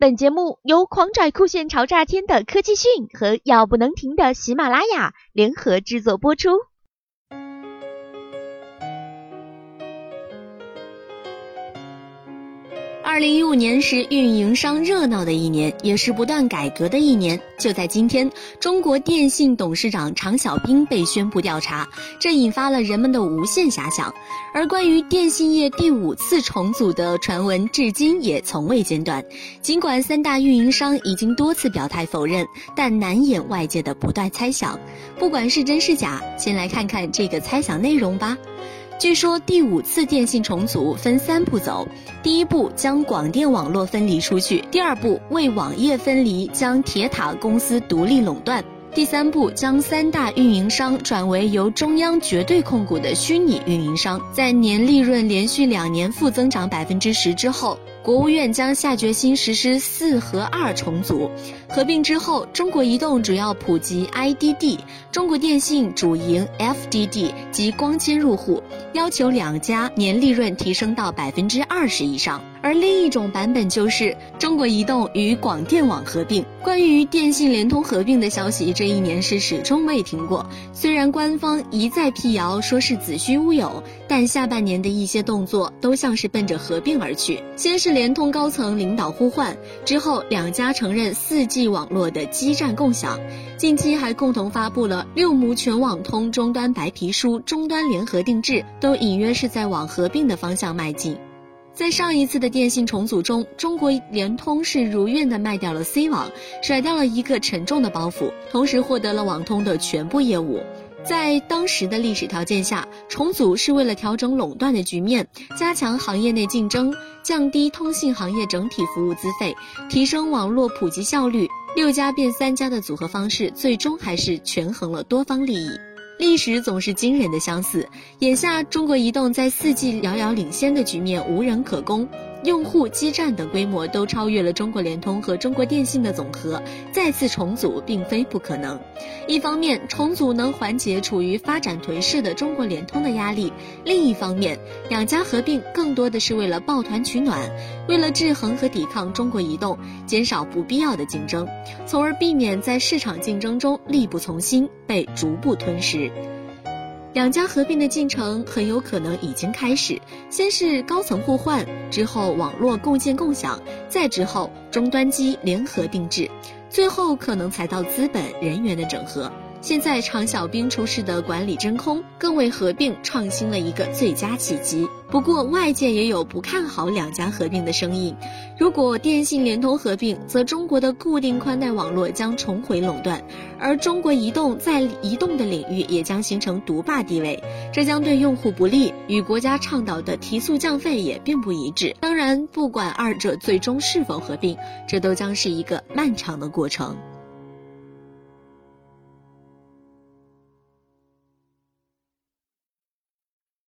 本节目由狂拽酷炫潮炸天的科技讯和要不能停的喜马拉雅联合制作播出。二零一五年是运营商热闹的一年，也是不断改革的一年。就在今天，中国电信董事长常小兵被宣布调查，这引发了人们的无限遐想。而关于电信业第五次重组的传闻，至今也从未间断。尽管三大运营商已经多次表态否认，但难掩外界的不断猜想。不管是真是假，先来看看这个猜想内容吧。据说第五次电信重组分三步走：第一步将广电网络分离出去；第二步为网页分离，将铁塔公司独立垄断；第三步将三大运营商转为由中央绝对控股的虚拟运营商。在年利润连续两年负增长百分之十之后。国务院将下决心实施“四合二”重组，合并之后，中国移动主要普及 IDD，中国电信主营 FDD 及光纤入户，要求两家年利润提升到百分之二十以上。而另一种版本就是中国移动与广电网合并。关于电信联通合并的消息，这一年是始终未停过。虽然官方一再辟谣说是子虚乌有，但下半年的一些动作都像是奔着合并而去。先是联通高层领导呼唤，之后两家承认 4G 网络的基站共享，近期还共同发布了六模全网通终端白皮书，终端联合定制，都隐约是在往合并的方向迈进。在上一次的电信重组中，中国联通是如愿的卖掉了 C 网，甩掉了一个沉重的包袱，同时获得了网通的全部业务。在当时的历史条件下，重组是为了调整垄断的局面，加强行业内竞争，降低通信行业整体服务资费，提升网络普及效率。六家变三家的组合方式，最终还是权衡了多方利益。历史总是惊人的相似，眼下中国移动在四 G 遥遥领先的局面无人可攻。用户、基站等规模都超越了中国联通和中国电信的总和，再次重组并非不可能。一方面，重组能缓解处于发展颓势的中国联通的压力；另一方面，两家合并更多的是为了抱团取暖，为了制衡和抵抗中国移动，减少不必要的竞争，从而避免在市场竞争中力不从心，被逐步吞噬。两家合并的进程很有可能已经开始，先是高层互换，之后网络共建共享，再之后终端机联合定制，最后可能才到资本人员的整合。现在常小兵出世的管理真空，更为合并创新了一个最佳契机。不过，外界也有不看好两家合并的声音。如果电信联通合并，则中国的固定宽带网络将重回垄断，而中国移动在移动的领域也将形成独霸地位，这将对用户不利，与国家倡导的提速降费也并不一致。当然，不管二者最终是否合并，这都将是一个漫长的过程。